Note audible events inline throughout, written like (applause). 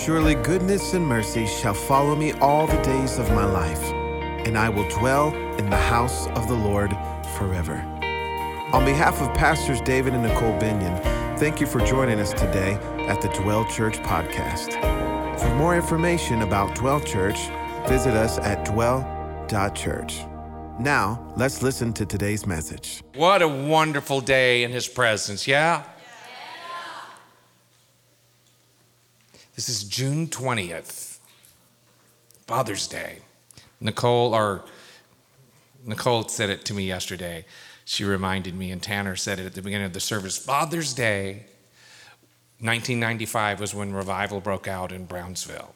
Surely goodness and mercy shall follow me all the days of my life, and I will dwell in the house of the Lord forever. On behalf of Pastors David and Nicole Binion, thank you for joining us today at the Dwell Church podcast. For more information about Dwell Church, visit us at dwell.church. Now, let's listen to today's message. What a wonderful day in His presence, yeah? This is June 20th, Father's Day. Nicole, or Nicole said it to me yesterday. She reminded me, and Tanner said it at the beginning of the service. Father's Day, 1995 was when revival broke out in Brownsville.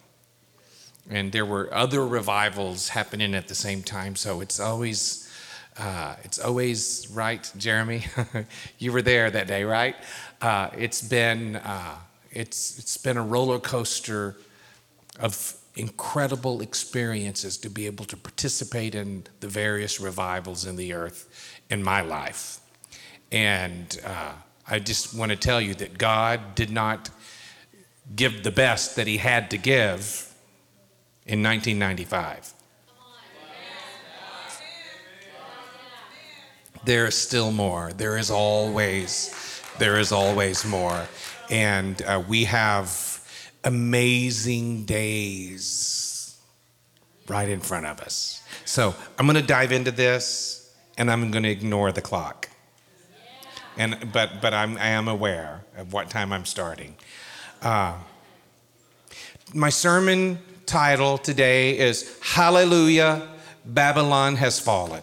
And there were other revivals happening at the same time, so it's always, uh, it's always right, Jeremy. (laughs) you were there that day, right? Uh, it's been uh, it's, it's been a roller coaster of incredible experiences to be able to participate in the various revivals in the earth in my life. And uh, I just want to tell you that God did not give the best that He had to give in 1995. There is still more. There is always, there is always more and uh, we have amazing days right in front of us. So I'm going to dive into this, and I'm going to ignore the clock. And but but I'm I am aware of what time I'm starting. Uh, my sermon title today is Hallelujah, Babylon has fallen.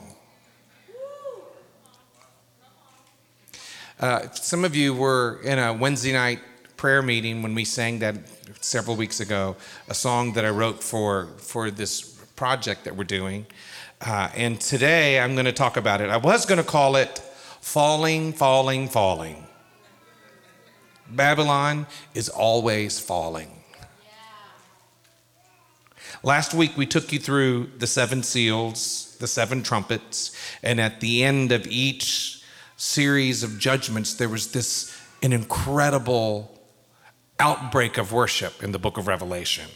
Uh, some of you were in a Wednesday night prayer meeting when we sang that several weeks ago, a song that I wrote for, for this project that we're doing. Uh, and today I'm going to talk about it. I was going to call it Falling, Falling, Falling. Babylon is always falling. Last week we took you through the seven seals, the seven trumpets, and at the end of each series of judgments, there was this an incredible outbreak of worship in the book of Revelation.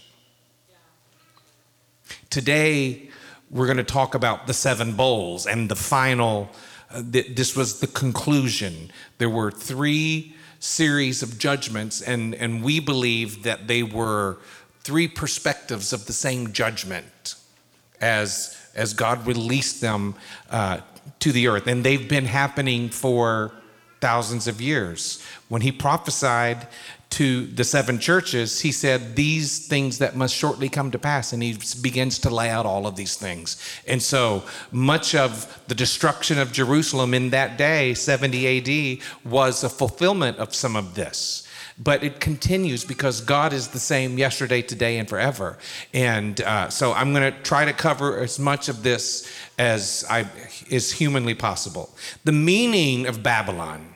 Today, we're going to talk about the seven bowls and the final. Uh, th- this was the conclusion. There were three series of judgments, and, and we believe that they were three perspectives of the same judgment as, as God released them uh, to the earth, and they've been happening for thousands of years. When he prophesied to the seven churches, he said, These things that must shortly come to pass. And he begins to lay out all of these things. And so much of the destruction of Jerusalem in that day, 70 AD, was a fulfillment of some of this but it continues because God is the same yesterday, today, and forever. And uh, so I'm going to try to cover as much of this as I, is humanly possible. The meaning of Babylon.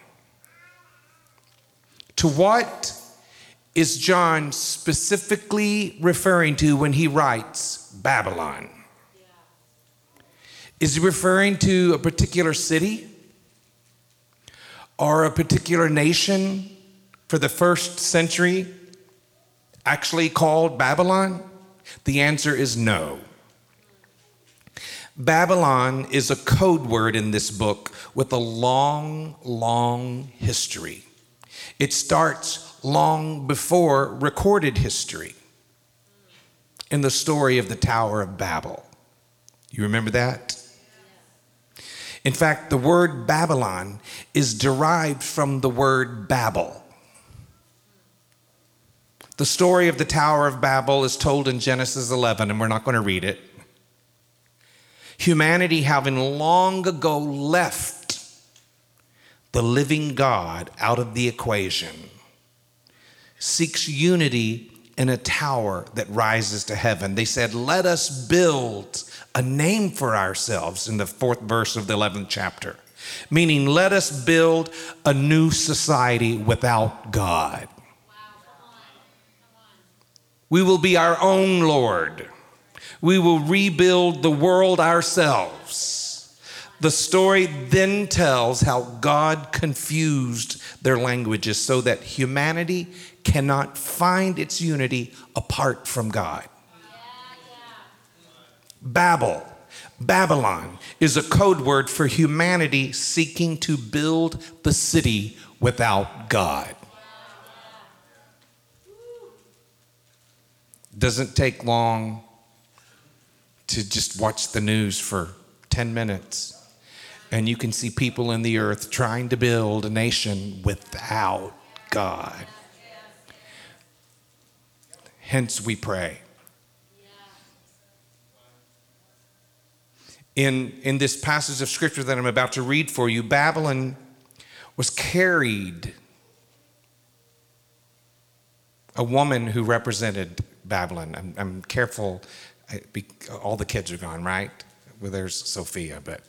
To what is John specifically referring to when he writes Babylon? Is he referring to a particular city or a particular nation? For the first century actually called Babylon? The answer is no. Babylon is a code word in this book with a long, long history. It starts long before recorded history in the story of the Tower of Babel. You remember that? In fact, the word Babylon is derived from the word Babel. The story of the Tower of Babel is told in Genesis 11, and we're not going to read it. Humanity, having long ago left the living God out of the equation, seeks unity in a tower that rises to heaven. They said, Let us build a name for ourselves in the fourth verse of the 11th chapter, meaning, let us build a new society without God. We will be our own Lord. We will rebuild the world ourselves. The story then tells how God confused their languages so that humanity cannot find its unity apart from God. Babel, Babylon, is a code word for humanity seeking to build the city without God. Doesn't take long to just watch the news for 10 minutes, and you can see people in the earth trying to build a nation without God. Hence, we pray. In, in this passage of scripture that I'm about to read for you, Babylon was carried. A woman who represented Babylon. I'm, I'm careful. Be, all the kids are gone, right? Well, there's Sophia, but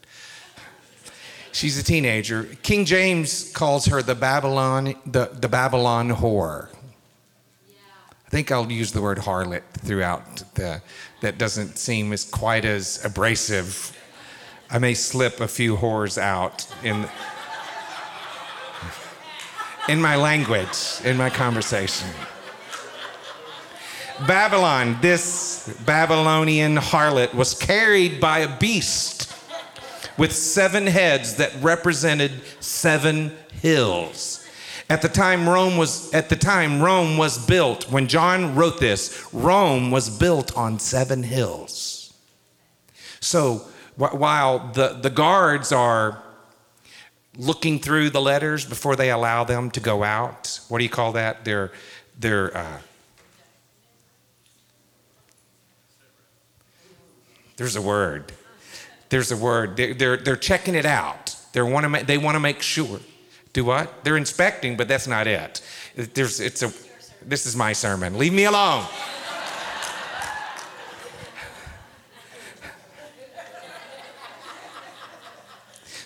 she's a teenager. King James calls her the Babylon, the, the Babylon whore. I think I'll use the word harlot throughout. The, that doesn't seem as quite as abrasive. I may slip a few whores out in in my language, in my conversation. Babylon, this Babylonian harlot, was carried by a beast with seven heads that represented seven hills. At the time Rome was at the time Rome was built, when John wrote this, Rome was built on seven hills. So while the, the guards are looking through the letters before they allow them to go out. What do you call that? They're, they're, uh, there's a word. There's a word. They're, they're, they're checking it out. They want to make, they want to make sure. Do what? They're inspecting, but that's not it. There's, it's a, this is my sermon. Leave me alone.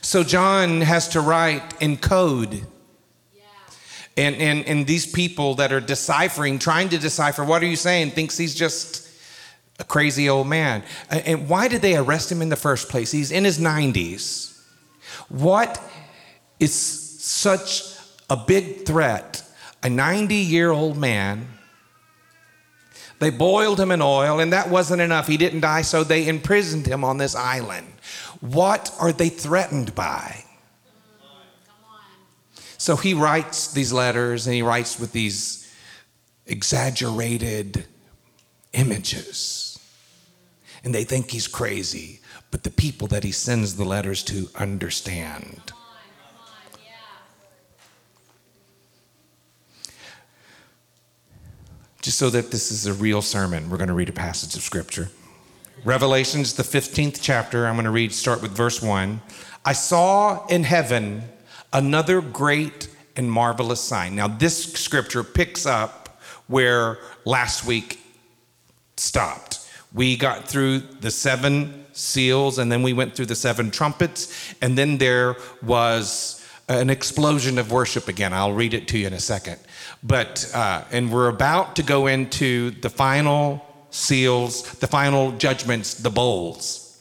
So John has to write in code. And, and, and these people that are deciphering, trying to decipher, what are you saying, thinks he's just crazy old man. And why did they arrest him in the first place? He's in his 90s. What is such a big threat? A 90 year old man. They boiled him in oil, and that wasn't enough. He didn't die, so they imprisoned him on this island. What are they threatened by? So he writes these letters and he writes with these exaggerated images. And they think he's crazy, but the people that he sends the letters to understand. Just so that this is a real sermon, we're going to read a passage of scripture. Revelations, the 15th chapter. I'm going to read, start with verse 1. I saw in heaven another great and marvelous sign. Now, this scripture picks up where last week stopped. We got through the seven seals, and then we went through the seven trumpets, and then there was an explosion of worship again. I'll read it to you in a second. But, uh, and we're about to go into the final seals, the final judgments, the bowls.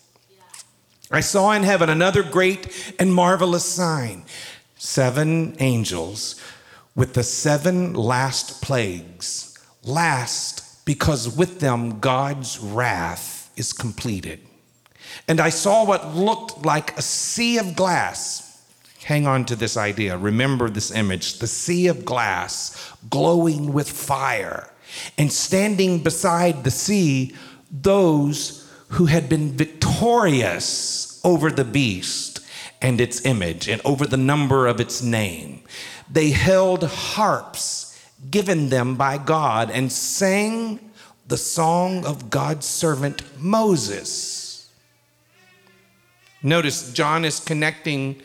I saw in heaven another great and marvelous sign seven angels with the seven last plagues. Last, because with them God's wrath is completed. And I saw what looked like a sea of glass. Hang on to this idea. Remember this image the sea of glass glowing with fire and standing beside the sea, those who had been victorious over the beast and its image and over the number of its name. They held harps given them by God and sang the song of God's servant Moses. Notice John is connecting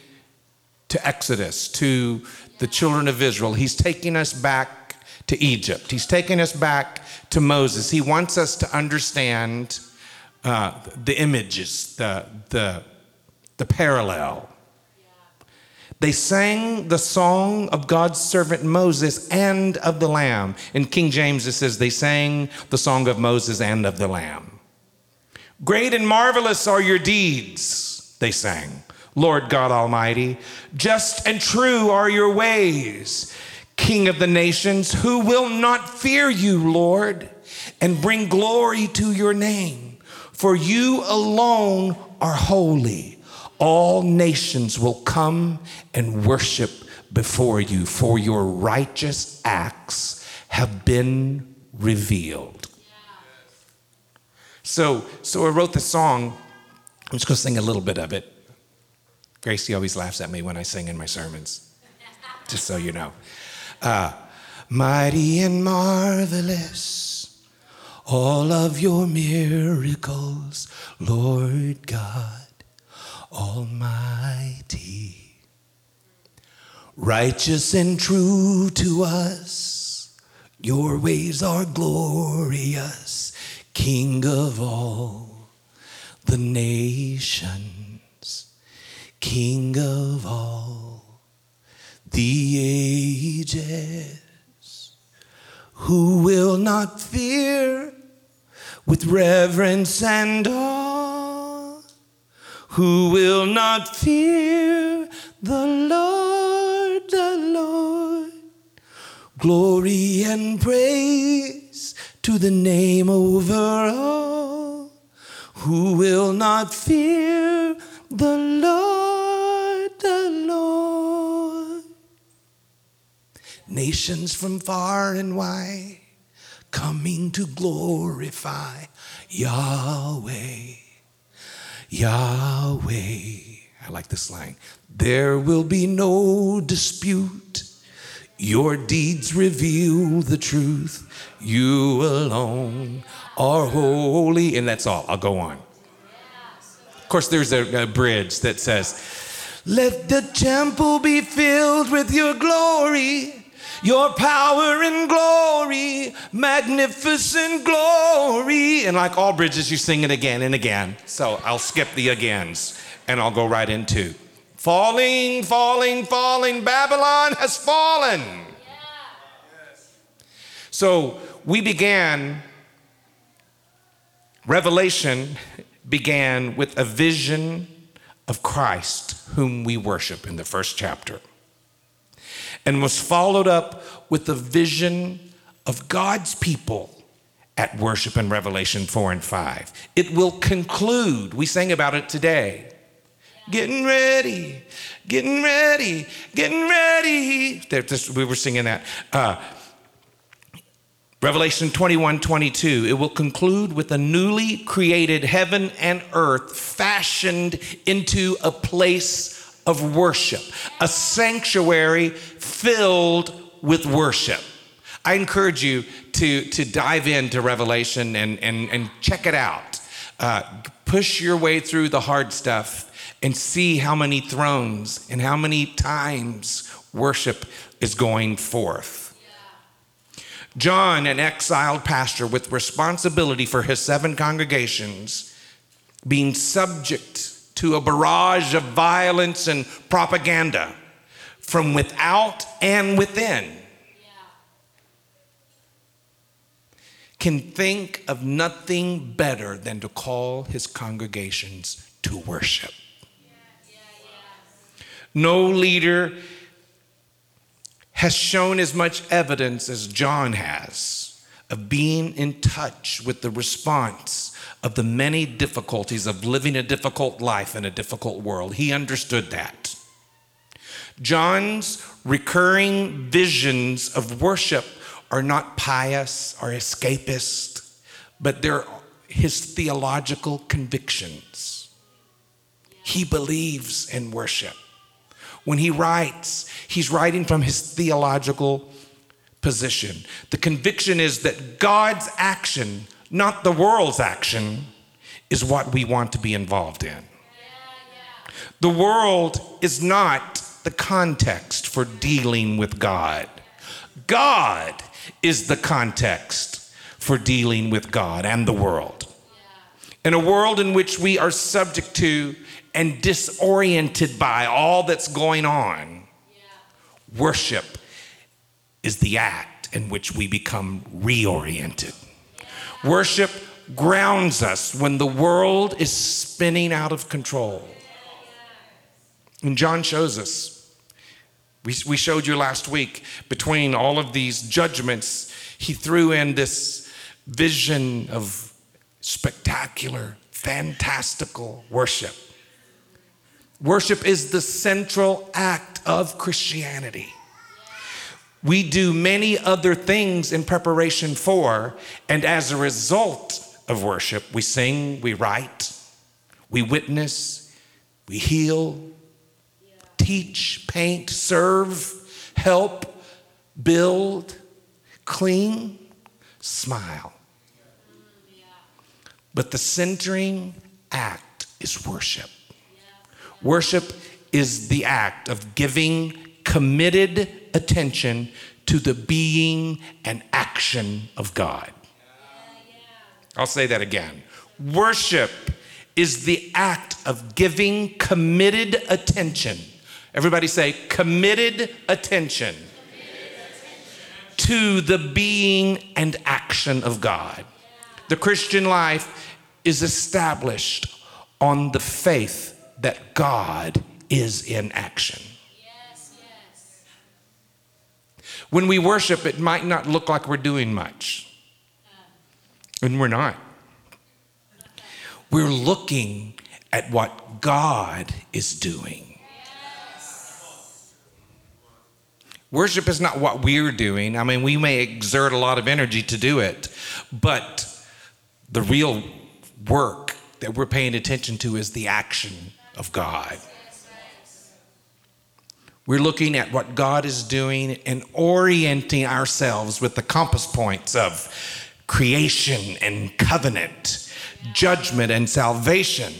to Exodus, to the children of Israel. He's taking us back to Egypt. He's taking us back to Moses. He wants us to understand uh, the images, the, the, the parallel. They sang the song of God's servant Moses and of the Lamb. In King James, it says they sang the song of Moses and of the Lamb. Great and marvelous are your deeds, they sang. Lord God Almighty, just and true are your ways. King of the nations, who will not fear you, Lord, and bring glory to your name. For you alone are holy. All nations will come and worship before you, for your righteous acts have been revealed. So, so I wrote the song. I'm just going to sing a little bit of it. Gracie always laughs at me when I sing in my sermons, just so you know. Uh, Mighty and marvelous, all of your miracles, Lord God Almighty. Righteous and true to us, your ways are glorious, King of all the nations, King of all the ages, who will not fear with reverence and awe, who will not fear the Lord, the Lord. Glory and praise to the name over all, who will not fear the Lord, the Lord. Nations from far and wide coming to glorify Yahweh, Yahweh. I like this line. There will be no dispute. Your deeds reveal the truth. You alone are holy. And that's all. I'll go on. Of course, there's a, a bridge that says, Let the temple be filled with your glory your power and glory, magnificent glory. And like all bridges, you sing it again and again. So I'll skip the agains and I'll go right into falling, falling, falling. Babylon has fallen. So we began, Revelation began with a vision of Christ, whom we worship in the first chapter and was followed up with the vision of God's people at worship in Revelation 4 and 5. It will conclude, we sang about it today. Getting ready, getting ready, getting ready. we were singing that. Uh, Revelation 21 22, it will conclude with a newly created heaven and earth fashioned into a place of worship, a sanctuary filled with worship. I encourage you to, to dive into Revelation and, and, and check it out. Uh, push your way through the hard stuff and see how many thrones and how many times worship is going forth. John, an exiled pastor with responsibility for his seven congregations, being subject to a barrage of violence and propaganda from without and within. Can think of nothing better than to call his congregations to worship. No leader has shown as much evidence as John has of being in touch with the response of the many difficulties of living a difficult life in a difficult world. He understood that. John's recurring visions of worship are not pious or escapist, but they're his theological convictions. He believes in worship. When he writes, he's writing from his theological position. The conviction is that God's action not the world's action, is what we want to be involved in. The world is not the context for dealing with God. God is the context for dealing with God and the world. In a world in which we are subject to and disoriented by all that's going on, worship is the act in which we become reoriented. Worship grounds us when the world is spinning out of control. And John shows us We, we showed you last week between all of these judgments, he threw in this vision of spectacular, fantastical worship. Worship is the central act of Christianity. We do many other things in preparation for, and as a result of worship, we sing, we write, we witness, we heal, teach, paint, serve, help, build, clean, smile. But the centering act is worship. Worship is the act of giving committed attention to the being and action of God. I'll say that again. Worship is the act of giving committed attention. Everybody say, committed attention, to the being and action of God. The Christian life is established on the faith that God is in action. When we worship, it might not look like we're doing much. And we're not. We're looking at what God is doing. Worship is not what we're doing. I mean, we may exert a lot of energy to do it, but the real work that we're paying attention to is the action of God. We're looking at what God is doing and orienting ourselves with the compass points of creation and covenant, judgment and salvation.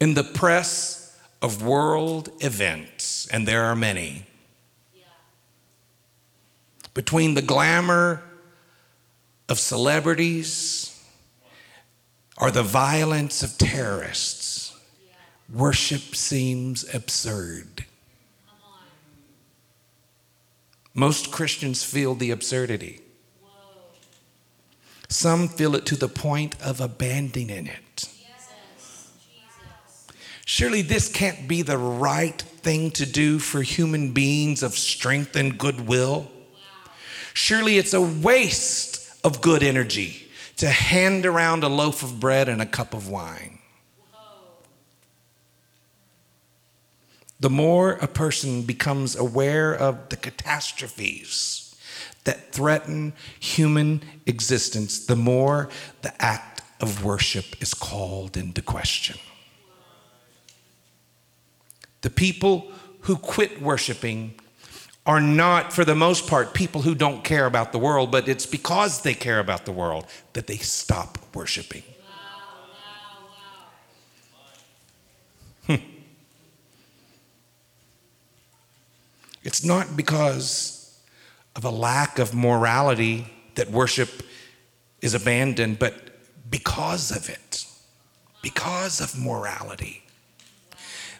In the press of world events, and there are many, between the glamour of celebrities or the violence of terrorists, worship seems absurd. Most Christians feel the absurdity. Some feel it to the point of abandoning it. Surely this can't be the right thing to do for human beings of strength and goodwill. Surely it's a waste of good energy to hand around a loaf of bread and a cup of wine. The more a person becomes aware of the catastrophes that threaten human existence, the more the act of worship is called into question. The people who quit worshiping are not, for the most part, people who don't care about the world, but it's because they care about the world that they stop worshiping. It's not because of a lack of morality that worship is abandoned, but because of it, because of morality.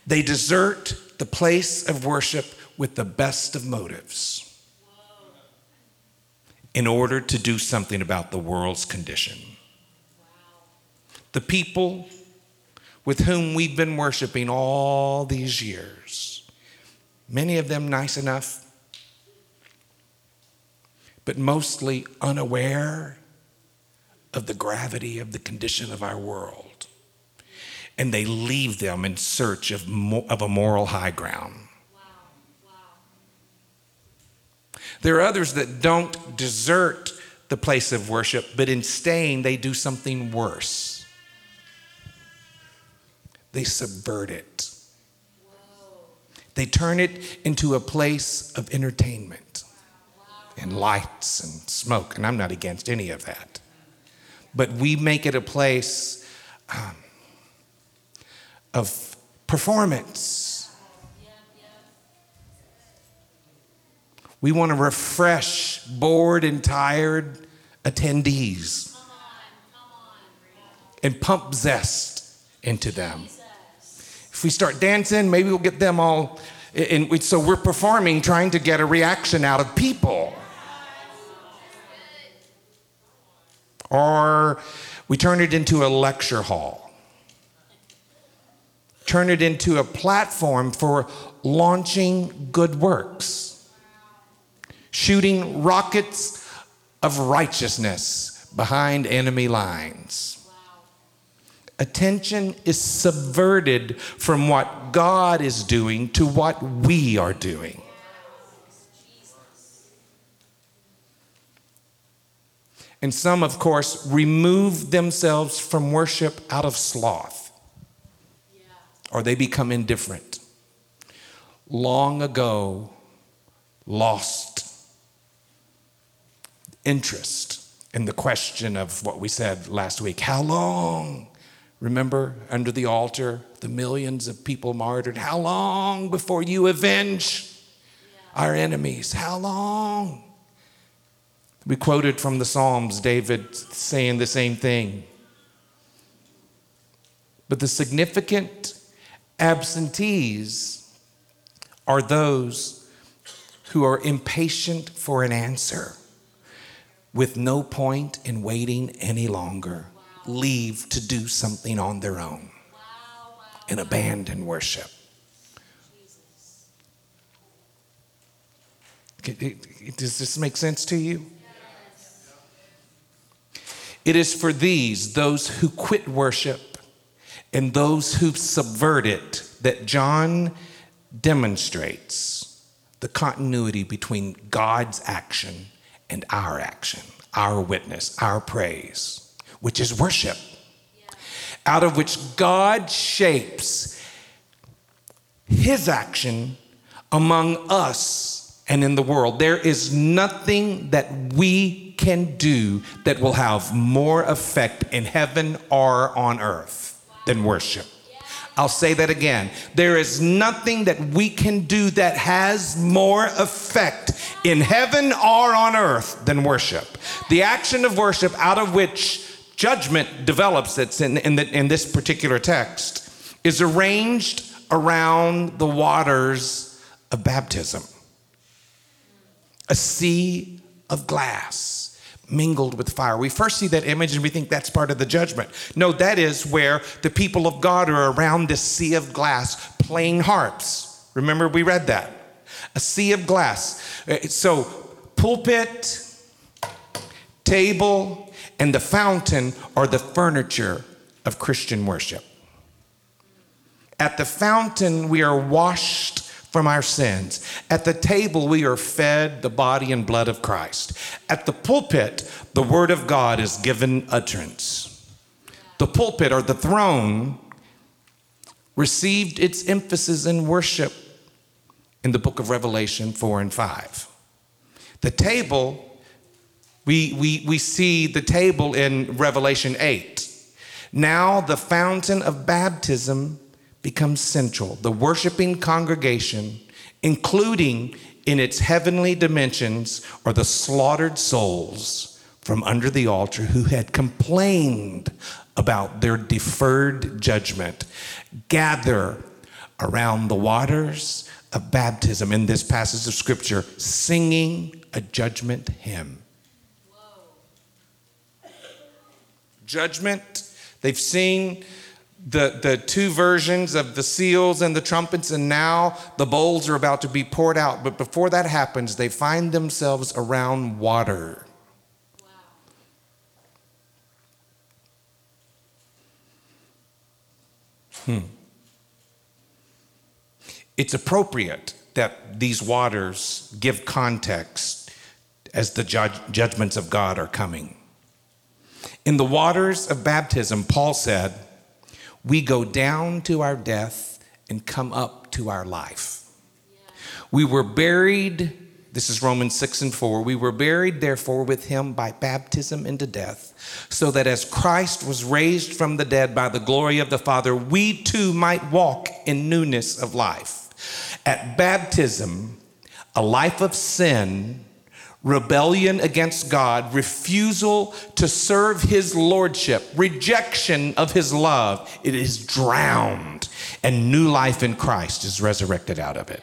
They desert the place of worship with the best of motives in order to do something about the world's condition. The people with whom we've been worshiping all these years many of them nice enough, but mostly unaware of the gravity of the condition of our world. And they leave them in search of, mo- of a moral high ground. Wow. Wow. There are others that don't desert the place of worship, but in staying, they do something worse. They subvert it. They turn it into a place of entertainment and lights and smoke. And I'm not against any of that. But we make it a place um, of performance. We want to refresh bored and tired attendees and pump zest into them. If we start dancing, maybe we'll get them all. And so we're performing, trying to get a reaction out of people. Or we turn it into a lecture hall. turn it into a platform for launching good works, shooting rockets of righteousness behind enemy lines. Attention is subverted from what God is doing to what we are doing. And some, of course, remove themselves from worship out of sloth, or they become indifferent. Long ago, lost interest in the question of what we said last week how long? Remember, under the altar, the millions of people martyred. How long before you avenge our enemies? How long? We quoted from the Psalms David saying the same thing. But the significant absentees are those who are impatient for an answer with no point in waiting any longer leave to do something on their own and abandon worship. Does this make sense to you? It is for these, those who quit worship and those who subvert it, that John demonstrates the continuity between God's action and our action, our witness, our praise which is worship, out of which God shapes his action among us and in the world. There is nothing that we can do that will have more effect in heaven or on earth than worship. I'll say that again. There is nothing that we can do that has more effect in heaven or on earth than worship. The action of worship out of which judgment develops that's in, in, the, in this particular text is arranged around the waters of baptism. A sea of glass mingled with fire. We first see that image and we think that's part of the judgment. No, that is where the people of God are around this sea of glass playing harps. Remember, we read that. A sea of glass. Uh, so, pulpit, table, and the fountain are the furniture of Christian worship. At the fountain, we are washed from our sins. At the table, we are fed the body and blood of Christ. At the pulpit, the word of God is given utterance. The pulpit or the throne received its emphasis in worship in the book of Revelation 4 and 5. The table we, we, we see the table in Revelation 8. Now the fountain of baptism becomes central. The worshiping congregation, including in its heavenly dimensions, are the slaughtered souls from under the altar who had complained about their deferred judgment, gather around the waters of baptism in this passage of scripture, singing a judgment hymn. Judgment. They've seen the, the two versions of the seals and the trumpets, and now the bowls are about to be poured out. But before that happens, they find themselves around water. Hmm. It's appropriate that these waters give context as the judgments of God are coming. In the waters of baptism, Paul said, We go down to our death and come up to our life. We were buried, this is Romans 6 and 4. We were buried, therefore, with him by baptism into death, so that as Christ was raised from the dead by the glory of the Father, we too might walk in newness of life. At baptism, a life of sin rebellion against God, refusal to serve his lordship, rejection of his love, it is drowned, and new life in Christ is resurrected out of it.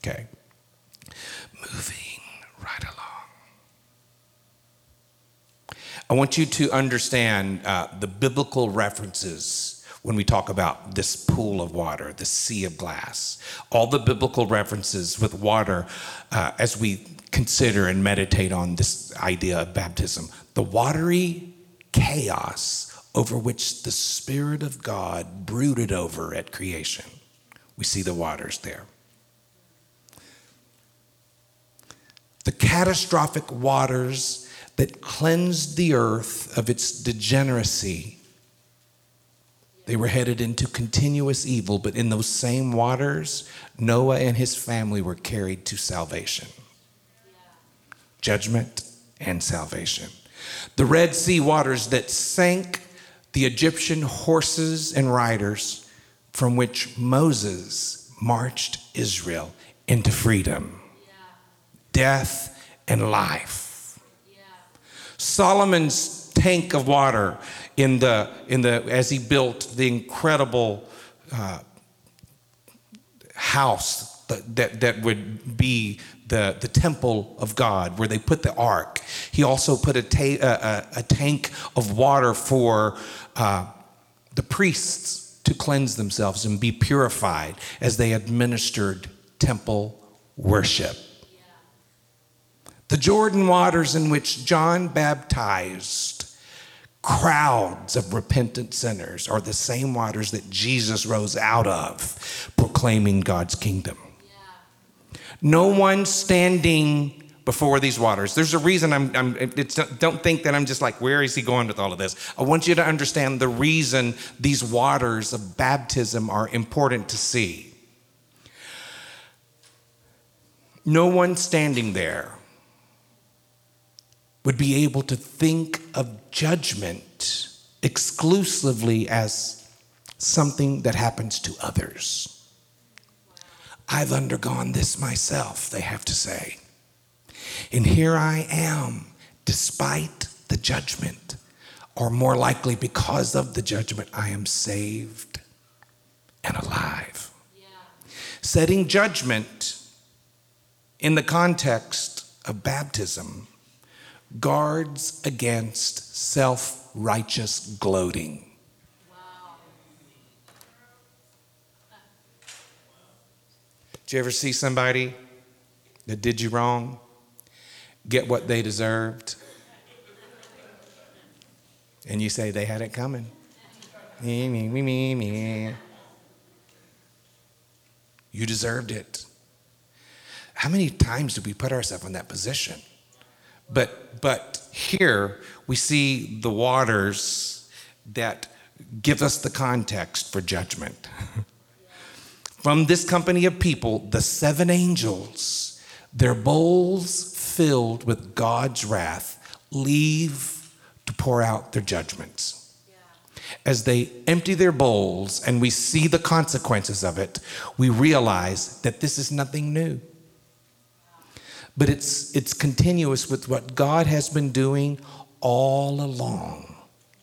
Okay. Moving right along. I want you to understand uh, the biblical references when we talk about this pool of water, the sea of glass. All the biblical references with water uh, as we consider and meditate on this idea of baptism. The watery chaos over which the Spirit of God brooded over at creation. We see the waters there. The catastrophic waters that cleansed the earth of its degeneracy. They were headed into continuous evil, but in those same waters, Noah and his family were carried to salvation. Judgment and salvation. The Red Sea waters that sank the Egyptian horses and riders from which Moses marched Israel into freedom, yeah. death, and life. Yeah. Solomon's tank of water in the, in the, as he built the incredible uh, house that, that, that would be the, the temple of God where they put the ark. He also put a, ta- a, a tank of water for uh, the priests to cleanse themselves and be purified as they administered temple worship. The Jordan waters in which John baptized crowds of repentant sinners are the same waters that Jesus rose out of, proclaiming God's kingdom. No one standing before these waters. There's a reason I'm, I'm don't think that I'm just like, where is he going with all of this? I want you to understand the reason these waters of baptism are important to see. No one standing there would be able to think of judgment exclusively as something that happens to others. I've undergone this myself, they have to say. And here I am, despite the judgment, or more likely because of the judgment, I am saved and alive. Yeah. Setting judgment in the context of baptism guards against self righteous gloating. Did you ever see somebody that did you wrong get what they deserved? And you say they had it coming. Me, me, me, me, me. You deserved it. How many times do we put ourselves in that position? But but here we see the waters that give us the context for judgment. (laughs) From this company of people, the seven angels, their bowls filled with God's wrath, leave to pour out their judgments. As they empty their bowls and we see the consequences of it, we realize that this is nothing new. But it's, it's continuous with what God has been doing all along,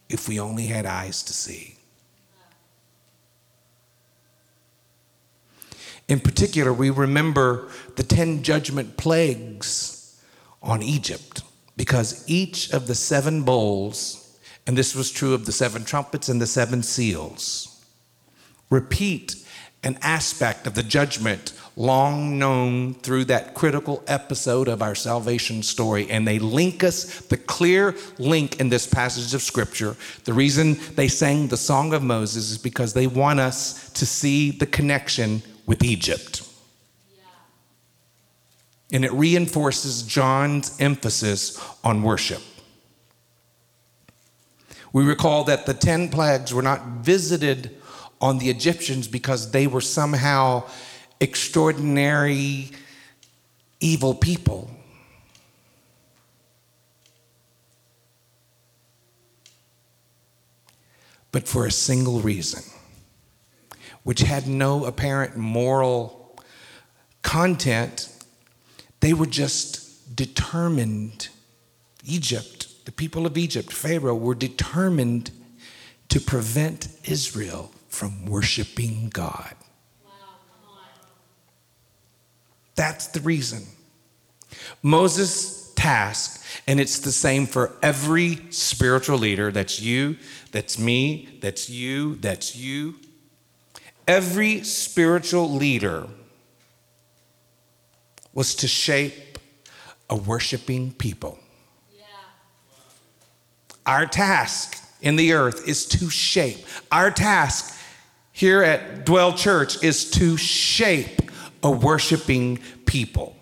if we only had eyes to see. In particular, we remember the 10 judgment plagues on Egypt because each of the seven bowls, and this was true of the seven trumpets and the seven seals, repeat an aspect of the judgment long known through that critical episode of our salvation story. And they link us, the clear link in this passage of scripture. The reason they sang the Song of Moses is because they want us to see the connection with Egypt. And it reinforces John's emphasis on worship. We recall that the 10 plagues were not visited on the Egyptians because they were somehow extraordinary evil people. But for a single reason which had no apparent moral content. They were just determined. Egypt, the people of Egypt, Pharaoh, were determined to prevent Israel from worshiping God. That's the reason. Moses' task And it's the same for every spiritual leader. That's you, that's me, that's you, that's you. Every spiritual leader was to shape a worshiping people. Yeah. Our task in the earth is to shape. Our task here at Dwell Church is to shape a worshiping people.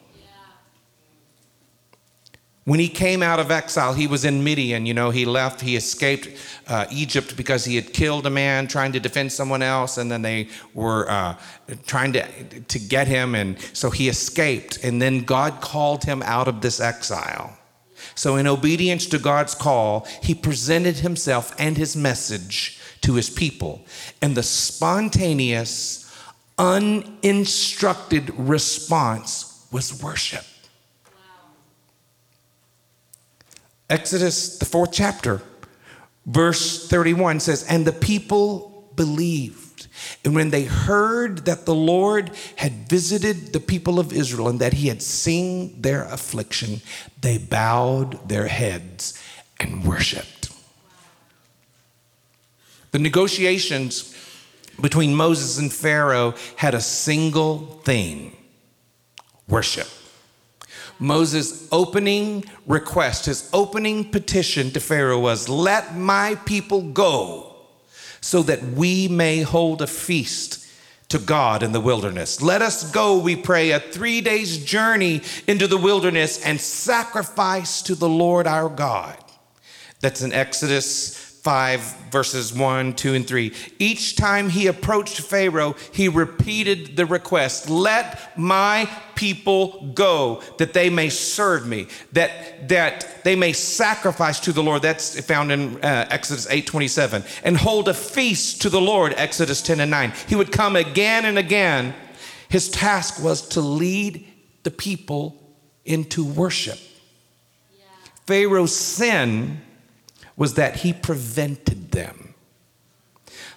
When he came out of exile, he was in Midian. You know, he left, he escaped uh, Egypt because he had killed a man trying to defend someone else, and then they were uh, trying to, to get him, and so he escaped. And then God called him out of this exile. So, in obedience to God's call, he presented himself and his message to his people. And the spontaneous, uninstructed response was worship. Exodus, the fourth chapter, verse 31 says, And the people believed. And when they heard that the Lord had visited the people of Israel and that he had seen their affliction, they bowed their heads and worshiped. The negotiations between Moses and Pharaoh had a single theme worship. Moses' opening request, his opening petition to Pharaoh was, Let my people go so that we may hold a feast to God in the wilderness. Let us go, we pray, a three days journey into the wilderness and sacrifice to the Lord our God. That's in Exodus 5, verses 1, 2, and 3. Each time he approached Pharaoh, he repeated the request Let my people go that they may serve me, that, that they may sacrifice to the Lord. That's found in uh, Exodus 8, 27. And hold a feast to the Lord, Exodus 10 and 9. He would come again and again. His task was to lead the people into worship. Yeah. Pharaoh's sin was that he prevented them.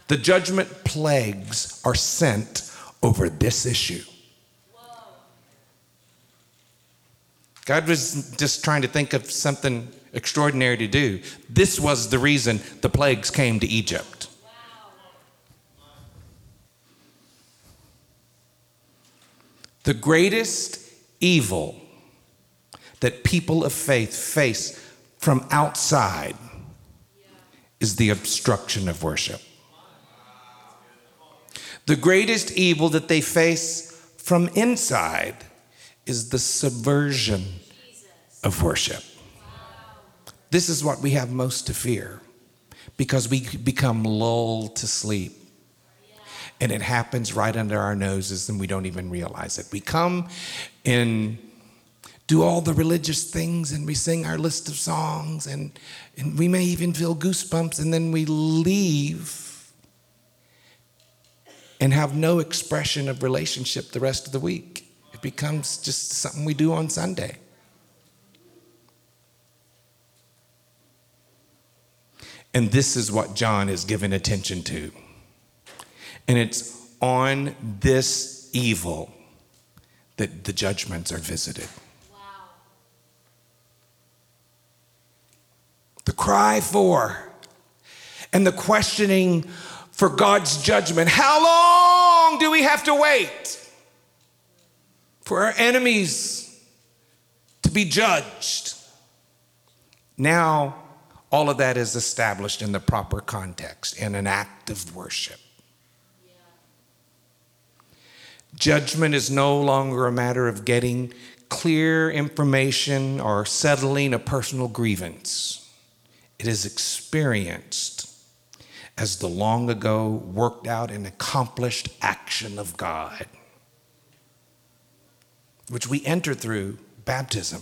The judgment plagues are sent over this issue. God was just trying to think of something extraordinary to do. This was the reason the plagues came to Egypt. The greatest evil that people of faith face from outside is the obstruction of worship. The greatest evil that they face from inside is the subversion of worship. This is what we have most to fear because we become lulled to sleep. And it happens right under our noses and we don't even realize it. We come and do all the religious things and we sing our list of songs and, and we may even feel goosebumps and then we leave and have no expression of relationship the rest of the week. It becomes just something we do on Sunday. And this is what John is giving attention to. And it's on this evil that the judgments are visited. The cry for, and the questioning for God's judgment. How long do we have to wait for our enemies to be judged? Now, all of that is established in the proper context in an act of worship. Judgment is no longer a matter of getting clear information or settling a personal grievance. It is experienced as the long ago worked out and accomplished action of God, which we enter through baptism.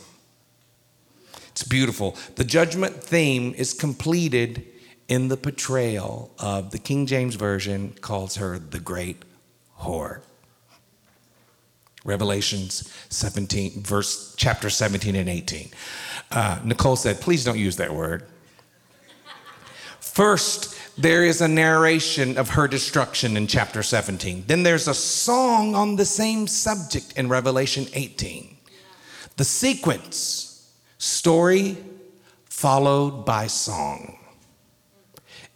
It's beautiful. The judgment theme is completed in the portrayal of the King James Version calls her the great whore. Revelations 17, verse chapter 17 and 18. Uh, Nicole said, please don't use that word. First, there is a narration of her destruction in chapter 17. Then there's a song on the same subject in Revelation 18. The sequence story followed by song.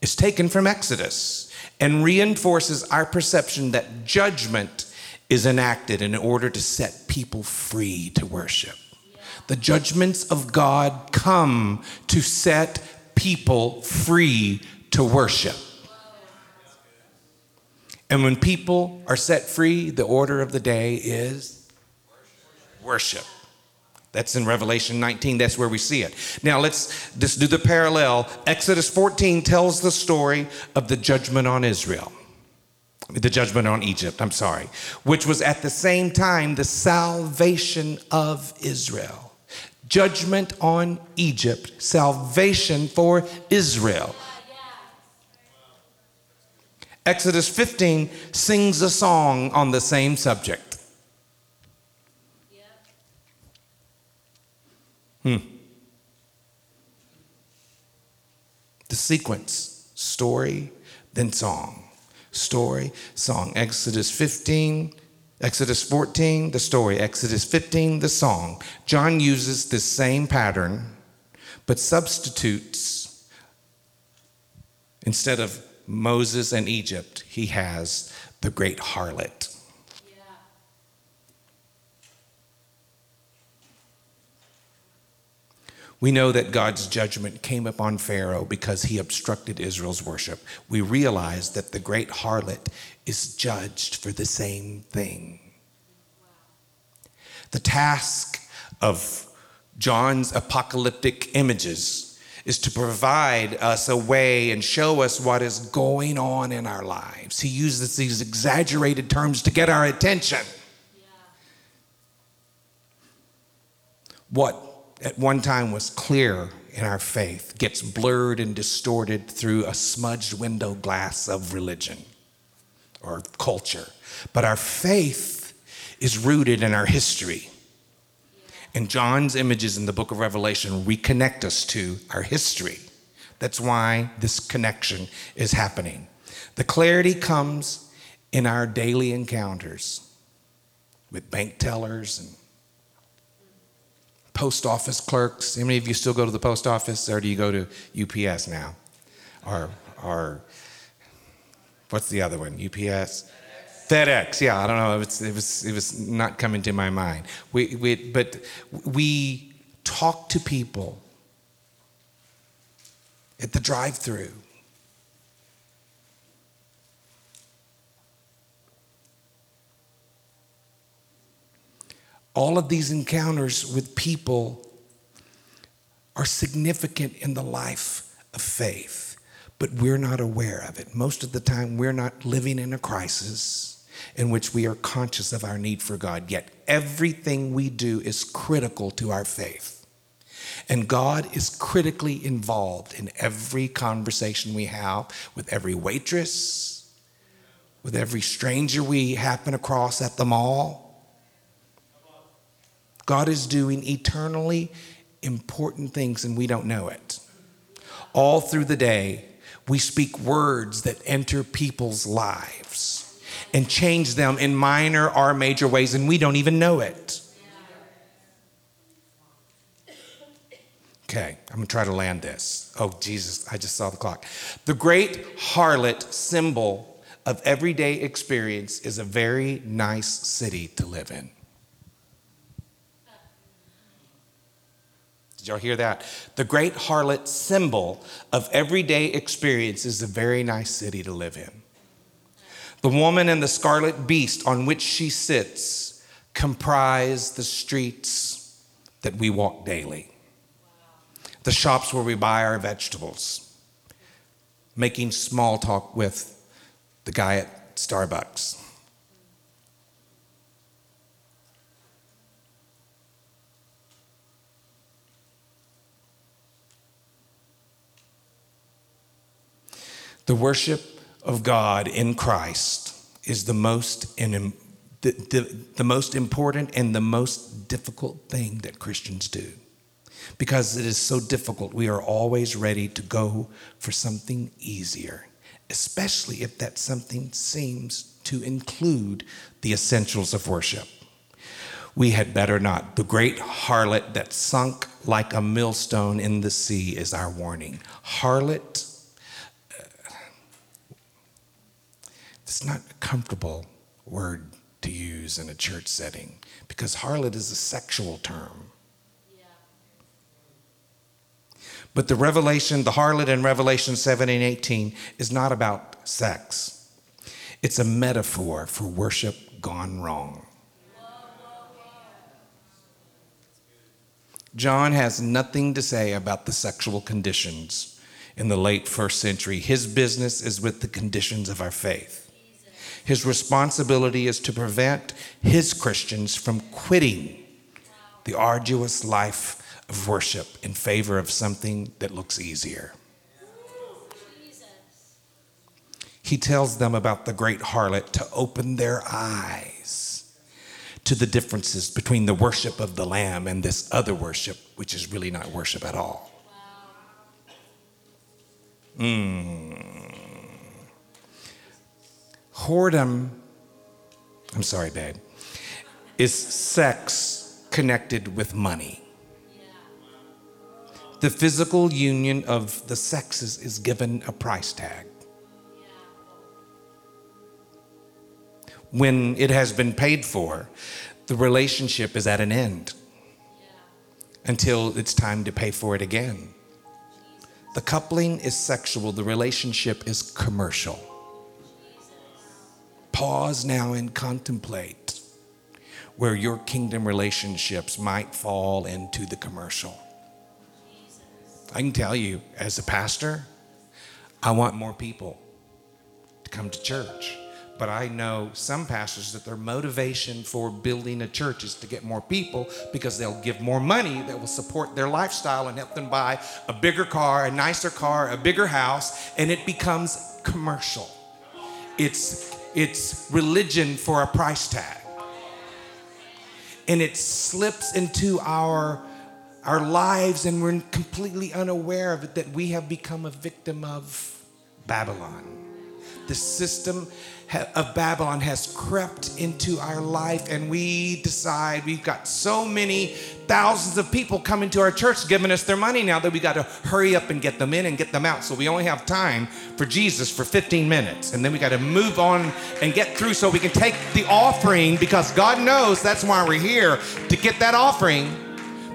is taken from Exodus and reinforces our perception that judgment is enacted in order to set people free to worship. The judgments of God come to set people free to worship. And when people are set free, the order of the day is worship. That's in Revelation 19. That's where we see it. Now let's just do the parallel. Exodus 14 tells the story of the judgment on Israel, the judgment on Egypt, I'm sorry, which was at the same time the salvation of Israel. Judgment on Egypt, salvation for Israel. Exodus 15 sings a song on the same subject. Hmm. The sequence story, then song. Story, song. Exodus 15, Exodus 14, the story. Exodus 15, the song. John uses this same pattern, but substitutes, instead of Moses and Egypt, he has the great harlot. We know that God's judgment came upon Pharaoh because he obstructed Israel's worship. We realize that the great harlot is judged for the same thing. The task of John's apocalyptic images is to provide us a way and show us what is going on in our lives. He uses these exaggerated terms to get our attention. Yeah. What at one time was clear in our faith gets blurred and distorted through a smudged window glass of religion or culture. But our faith is rooted in our history. And John's images in the book of Revelation reconnect us to our history. That's why this connection is happening. The clarity comes in our daily encounters with bank tellers and post office clerks. How many of you still go to the post office or do you go to UPS now? Or, or what's the other one? UPS? FedEx, yeah, I don't know. It was, it was, not coming to my mind. We, we, but we talk to people at the drive All of these encounters with people are significant in the life of faith, but we're not aware of it. Most of the time, we're not living in a crisis in which we are conscious of our need for God, yet everything we do is critical to our faith. And God is critically involved in every conversation we have with every waitress, with every stranger we happen across at the mall God is doing eternally important things and we don't know it. All through the day, we speak words that enter people's lives and change them in minor or major ways, and we don't even know it. Okay, I'm gonna try to land this. Oh, Jesus, I just saw the clock. The great harlot symbol of everyday experience is a very nice city to live in. Did y'all hear that? The great harlot symbol of everyday experience is a very nice city to live in. The woman and the scarlet beast on which she sits comprise the streets that we walk daily, the shops where we buy our vegetables, making small talk with the guy at Starbucks The worship of God in Christ is the most, in, the, the, the most important and the most difficult thing that Christians do. Because it is so difficult, we are always ready to go for something easier, especially if that something seems to include the essentials of worship. we had better not. The great harlot that sunk like a millstone in the sea is our warning. Harlot, it's not a comfortable word to use in a church setting because harlot is a sexual term. But the revelation, the harlot in Revelation 7 and 18 is not about sex. It's a metaphor for worship gone wrong. John has nothing to say about the sexual conditions in the late first century. His business is with the conditions of our faith. His responsibility is to prevent his Christians from quitting the arduous life of worship in favor of something that looks easier. He tells them about the great harlot to open their eyes to the differences between the worship of the Lamb and this other worship, which is really not worship at all. Mm. Whoredom, I'm sorry, babe, is sex connected with money the physical union of the sexes is given a price tag. When it has been paid for, the relationship is at an end until it's time to pay for it again. The coupling is sexual, the relationship is commercial. Pause now and contemplate where your kingdom relationships might fall into the commercial. I can tell you, as a pastor, I want more people to come to church. But I know some pastors that their motivation for building a church is to get more people because they'll give more money that will support their lifestyle and help them buy a bigger car, a nicer car, a bigger house, and it becomes commercial. It's it's religion for a price tag. And it slips into our our lives and we're completely unaware of it that we have become a victim of Babylon. The system of Babylon has crept into our life, and we decide we've got so many thousands of people coming to our church giving us their money now that we got to hurry up and get them in and get them out. So we only have time for Jesus for 15 minutes, and then we got to move on and get through so we can take the offering because God knows that's why we're here to get that offering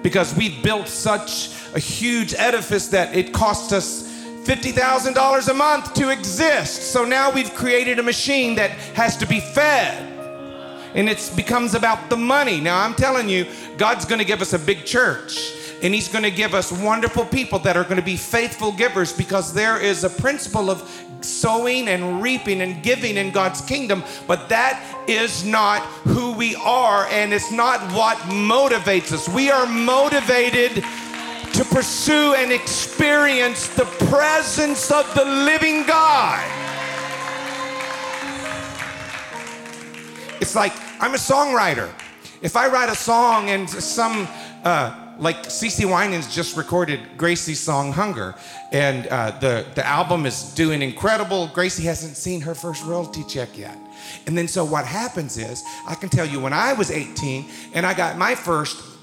because we built such a huge edifice that it cost us $50,000 a month to exist. So now we've created a machine that has to be fed. And it becomes about the money. Now I'm telling you, God's going to give us a big church. And he's going to give us wonderful people that are going to be faithful givers because there is a principle of sowing and reaping and giving in God's kingdom, but that is not who we are and it's not what motivates us. We are motivated to pursue and experience the presence of the living God. It's like I'm a songwriter. If I write a song and some uh, like CeCe Winans just recorded Gracie's song Hunger, and uh, the, the album is doing incredible. Gracie hasn't seen her first royalty check yet. And then so what happens is, I can tell you when I was 18 and I got my first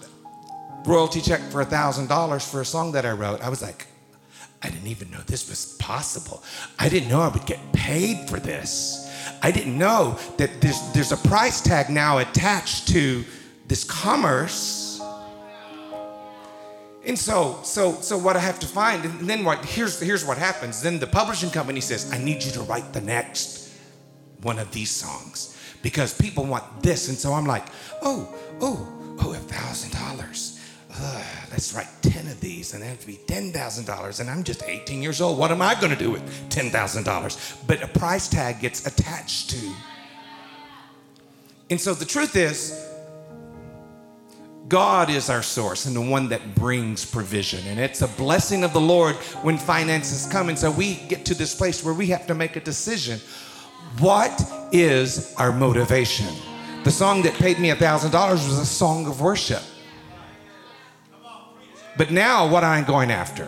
royalty check for $1,000 for a song that I wrote, I was like, I didn't even know this was possible. I didn't know I would get paid for this. I didn't know that there's, there's a price tag now attached to this commerce and so, so, so what I have to find, and then what? Here's here's what happens. Then the publishing company says, "I need you to write the next one of these songs because people want this." And so I'm like, "Oh, oh, oh, a thousand dollars. (sighs) Let's write ten of these, and to be ten thousand dollars. And I'm just 18 years old. What am I going to do with ten thousand dollars? But a price tag gets attached to. And so the truth is, God is our source and the one that brings provision. And it's a blessing of the Lord when finances come. And so we get to this place where we have to make a decision. What is our motivation? The song that paid me a $1,000 was a song of worship. But now, what I'm going after?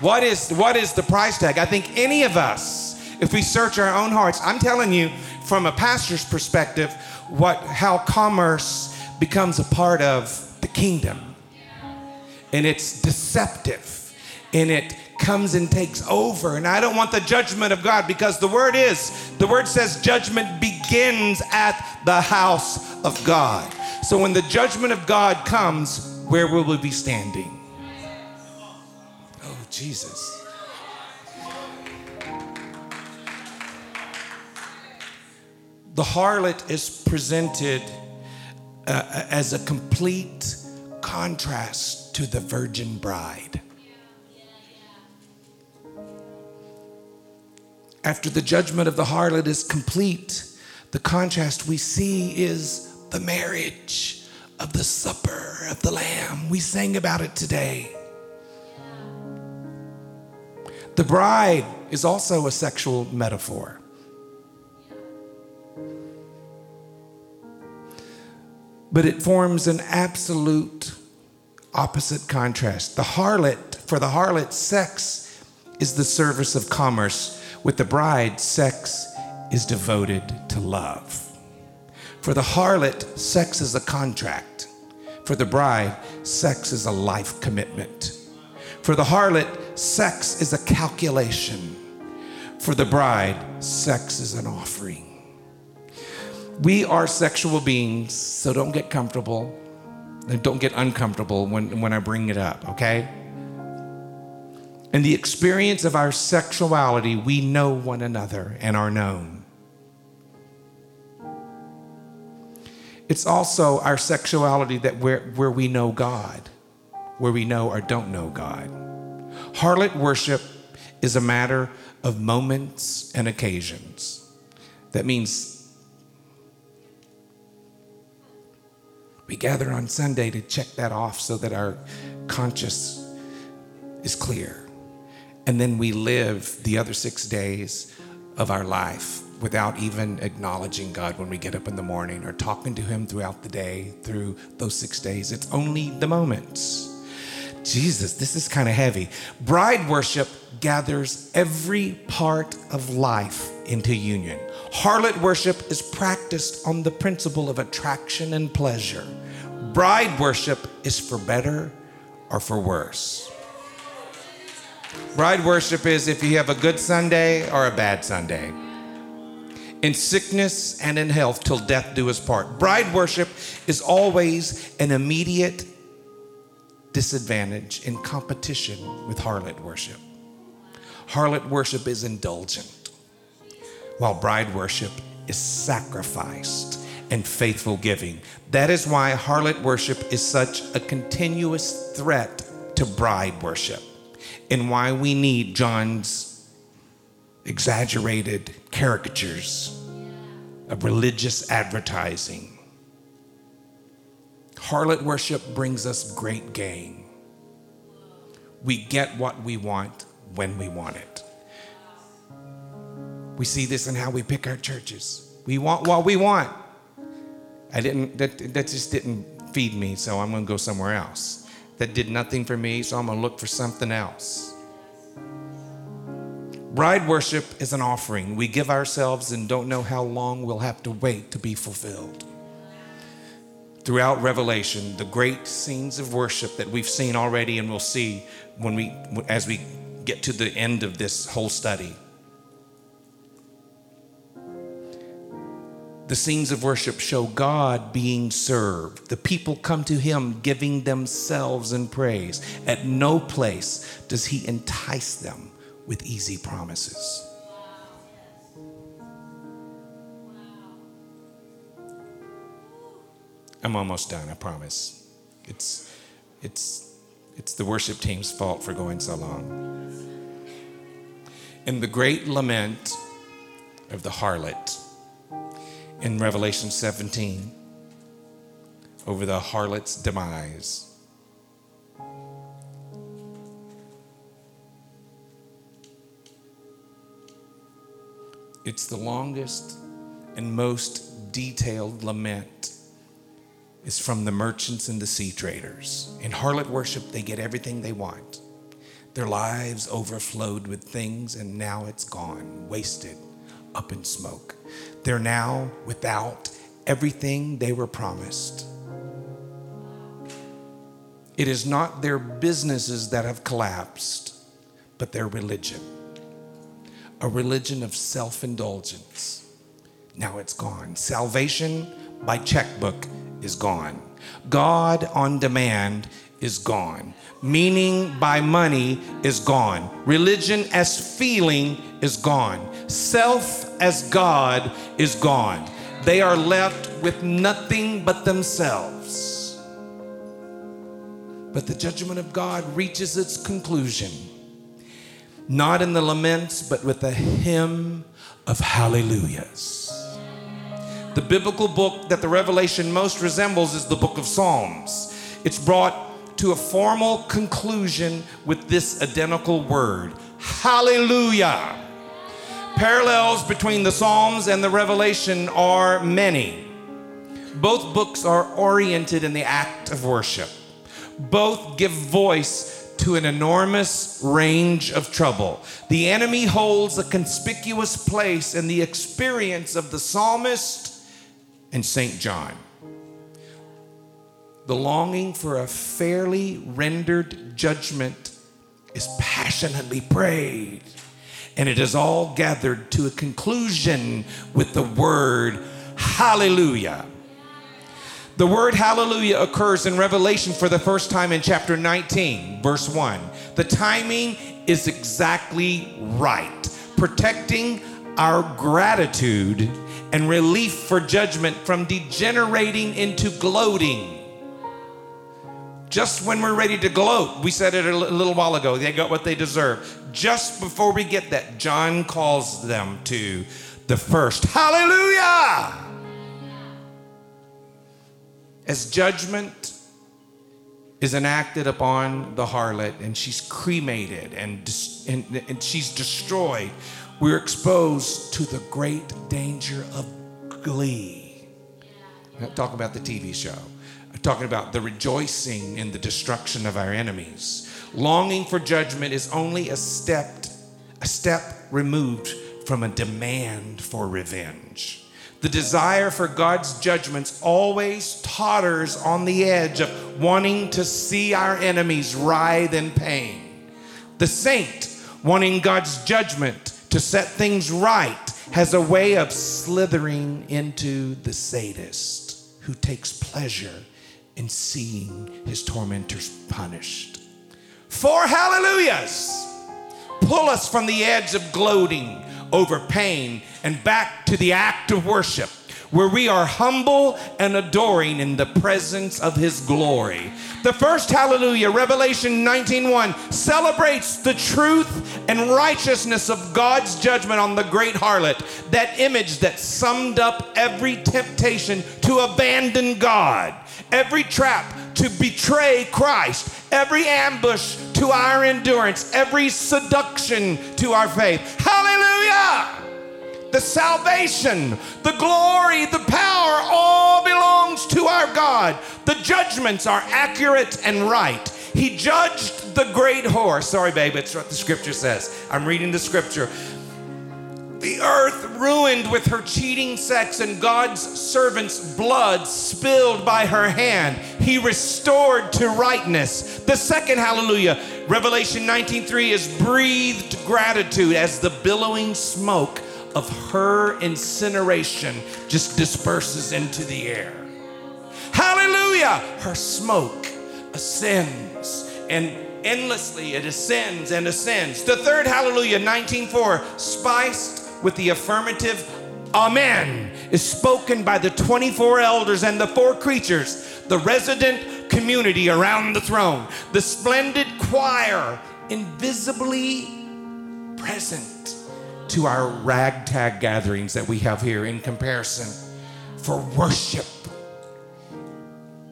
What is, what is the price tag? I think any of us, if we search our own hearts, I'm telling you from a pastor's perspective, what, how commerce becomes a part of the kingdom. And it's deceptive. And it comes and takes over. And I don't want the judgment of God because the word is, the word says judgment begins at the house of God. So when the judgment of God comes, where will we be standing? Oh, Jesus. The harlot is presented uh, as a complete contrast to the virgin bride. After the judgment of the harlot is complete, the contrast we see is the marriage of the supper of the Lamb. We sang about it today. The bride is also a sexual metaphor. But it forms an absolute opposite contrast. The harlot, for the harlot, sex is the service of commerce. With the bride, sex is devoted to love. For the harlot, sex is a contract. For the bride, sex is a life commitment. For the harlot, sex is a calculation. For the bride, sex is an offering. We are sexual beings, so don't get comfortable. And don't get uncomfortable when, when I bring it up, okay? In the experience of our sexuality, we know one another and are known. It's also our sexuality that where, where we know God, where we know or don't know God. Harlot worship is a matter of moments and occasions. That means we gather on Sunday to check that off so that our conscience is clear. And then we live the other six days of our life without even acknowledging God when we get up in the morning or talking to Him throughout the day through those six days. It's only the moments. Jesus, this is kind of heavy. Bride worship gathers every part of life into union. Harlot worship is practiced on the principle of attraction and pleasure. Bride worship is for better or for worse. Bride worship is if you have a good Sunday or a bad Sunday. In sickness and in health, till death do us part. Bride worship is always an immediate disadvantage in competition with harlot worship. Harlot worship is indulgent, while bride worship is sacrificed and faithful giving. That is why harlot worship is such a continuous threat to bride worship and why we need John's exaggerated caricatures of religious advertising. Harlot worship brings us great gain. We get what we want when we want it. We see this in how we pick our churches. We want what we want. I didn't, that, that just didn't feed me, so I'm gonna go somewhere else that did nothing for me, so I'm gonna look for something else. Bride worship is an offering. We give ourselves and don't know how long we'll have to wait to be fulfilled. Throughout Revelation, the great scenes of worship that we've seen already and we'll see when we as we get to the end of this whole study. The scenes of worship show God being served. The people come to Him giving themselves in praise. At no place does He entice them with easy promises. I'm almost done, I promise. It's, it's, it's the worship team's fault for going so long. In the great lament of the harlot, in Revelation 17 over the harlot's demise. It's the longest and most detailed lament is from the merchants and the sea traders. In harlot worship, they get everything they want. Their lives overflowed with things, and now it's gone, wasted, up in smoke. They're now without everything they were promised. It is not their businesses that have collapsed, but their religion. A religion of self indulgence. Now it's gone. Salvation by checkbook is gone. God on demand is gone. Meaning by money is gone. Religion as feeling is gone. Self as God is gone. They are left with nothing but themselves. But the judgment of God reaches its conclusion, not in the laments, but with a hymn of hallelujahs. The biblical book that the Revelation most resembles is the book of Psalms. It's brought to a formal conclusion with this identical word Hallelujah. Parallels between the Psalms and the Revelation are many. Both books are oriented in the act of worship. Both give voice to an enormous range of trouble. The enemy holds a conspicuous place in the experience of the psalmist and St. John. The longing for a fairly rendered judgment is passionately prayed, and it is all gathered to a conclusion with the word hallelujah. The word hallelujah occurs in Revelation for the first time in chapter 19, verse 1. The timing is exactly right, protecting our gratitude and relief for judgment from degenerating into gloating. Just when we're ready to gloat, we said it a little while ago, they got what they deserve. Just before we get that, John calls them to the first. Hallelujah! As judgment is enacted upon the harlot and she's cremated and, and, and she's destroyed, we're exposed to the great danger of glee. I'm not talking about the TV show. I'm talking about the rejoicing in the destruction of our enemies. Longing for judgment is only a step, a step removed from a demand for revenge. The desire for God's judgments always totters on the edge of wanting to see our enemies writhe in pain. The saint wanting God's judgment to set things right has a way of slithering into the sadist who takes pleasure in seeing his tormentors punished. Four hallelujahs pull us from the edge of gloating over pain and back to the act of worship where we are humble and adoring in the presence of his glory. The first hallelujah, Revelation 19:1, celebrates the truth and righteousness of God's judgment on the great harlot, that image that summed up every temptation to abandon God, every trap to betray Christ, every ambush to our endurance, every seduction to our faith. Hallelujah! The salvation, the glory, the power all belongs to our God. The judgments are accurate and right. He judged the great whore. Sorry, babe, it's what the scripture says. I'm reading the scripture. The earth ruined with her cheating sex and God's servant's blood spilled by her hand. He restored to rightness. The second hallelujah, Revelation 19:3 is breathed gratitude as the billowing smoke of her incineration just disperses into the air. Hallelujah! Her smoke ascends and endlessly it ascends and ascends. The third hallelujah, 19:4, spiced with the affirmative Amen, is spoken by the 24 elders and the four creatures, the resident community around the throne, the splendid choir invisibly present to our ragtag gatherings that we have here in comparison for worship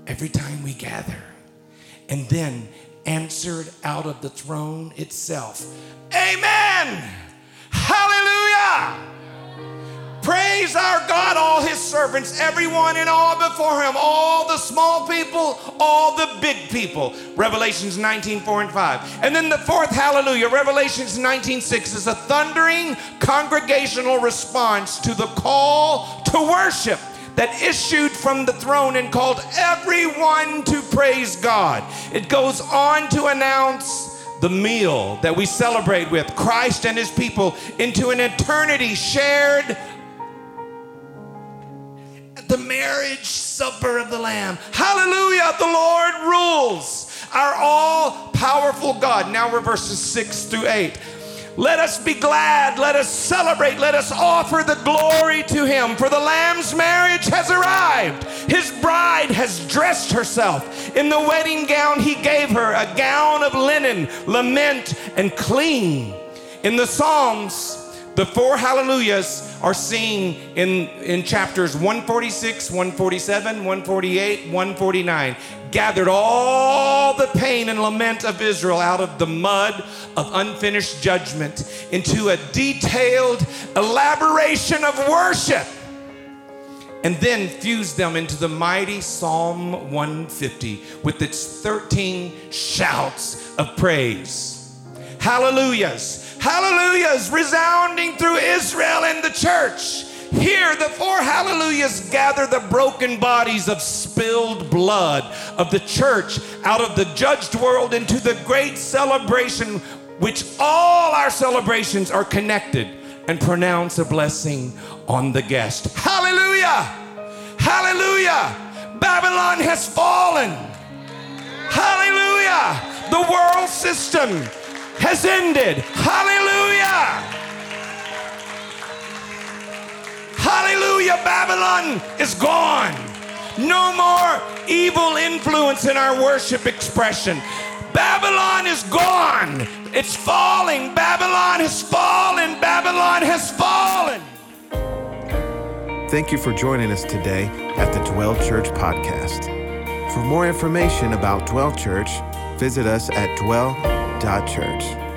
every time we gather. And then answered out of the throne itself Amen! Hallelujah! Praise our God, all his servants, everyone and all before him, all the small people, all the big people. Revelations 19, 4 and 5. And then the fourth hallelujah, Revelations 19, 6 is a thundering congregational response to the call to worship that issued from the throne and called everyone to praise God. It goes on to announce the meal that we celebrate with Christ and his people into an eternity shared the marriage supper of the Lamb. Hallelujah, the Lord rules. Our all powerful God. Now we're verses 6 through 8. Let us be glad. Let us celebrate. Let us offer the glory to him. For the Lamb's marriage has arrived. His bride has dressed herself in the wedding gown he gave her, a gown of linen, lament, and clean. In the Psalms, the four hallelujahs are seen in, in chapters 146, 147, 148, 149. Gathered all the pain and lament of Israel out of the mud of unfinished judgment into a detailed elaboration of worship and then fused them into the mighty Psalm 150 with its 13 shouts of praise. Hallelujahs hallelujahs resounding through Israel and the church. Here, the four hallelujahs gather the broken bodies of spilled blood of the church out of the judged world into the great celebration, which all our celebrations are connected, and pronounce a blessing on the guest. Hallelujah! Hallelujah! Babylon has fallen. Hallelujah! The world system has ended. Hallelujah. Hallelujah. Babylon is gone. No more evil influence in our worship expression. Babylon is gone. It's falling. Babylon has fallen. Babylon has fallen. Thank you for joining us today at the Dwell Church podcast. For more information about Dwell Church, visit us at dwell.church.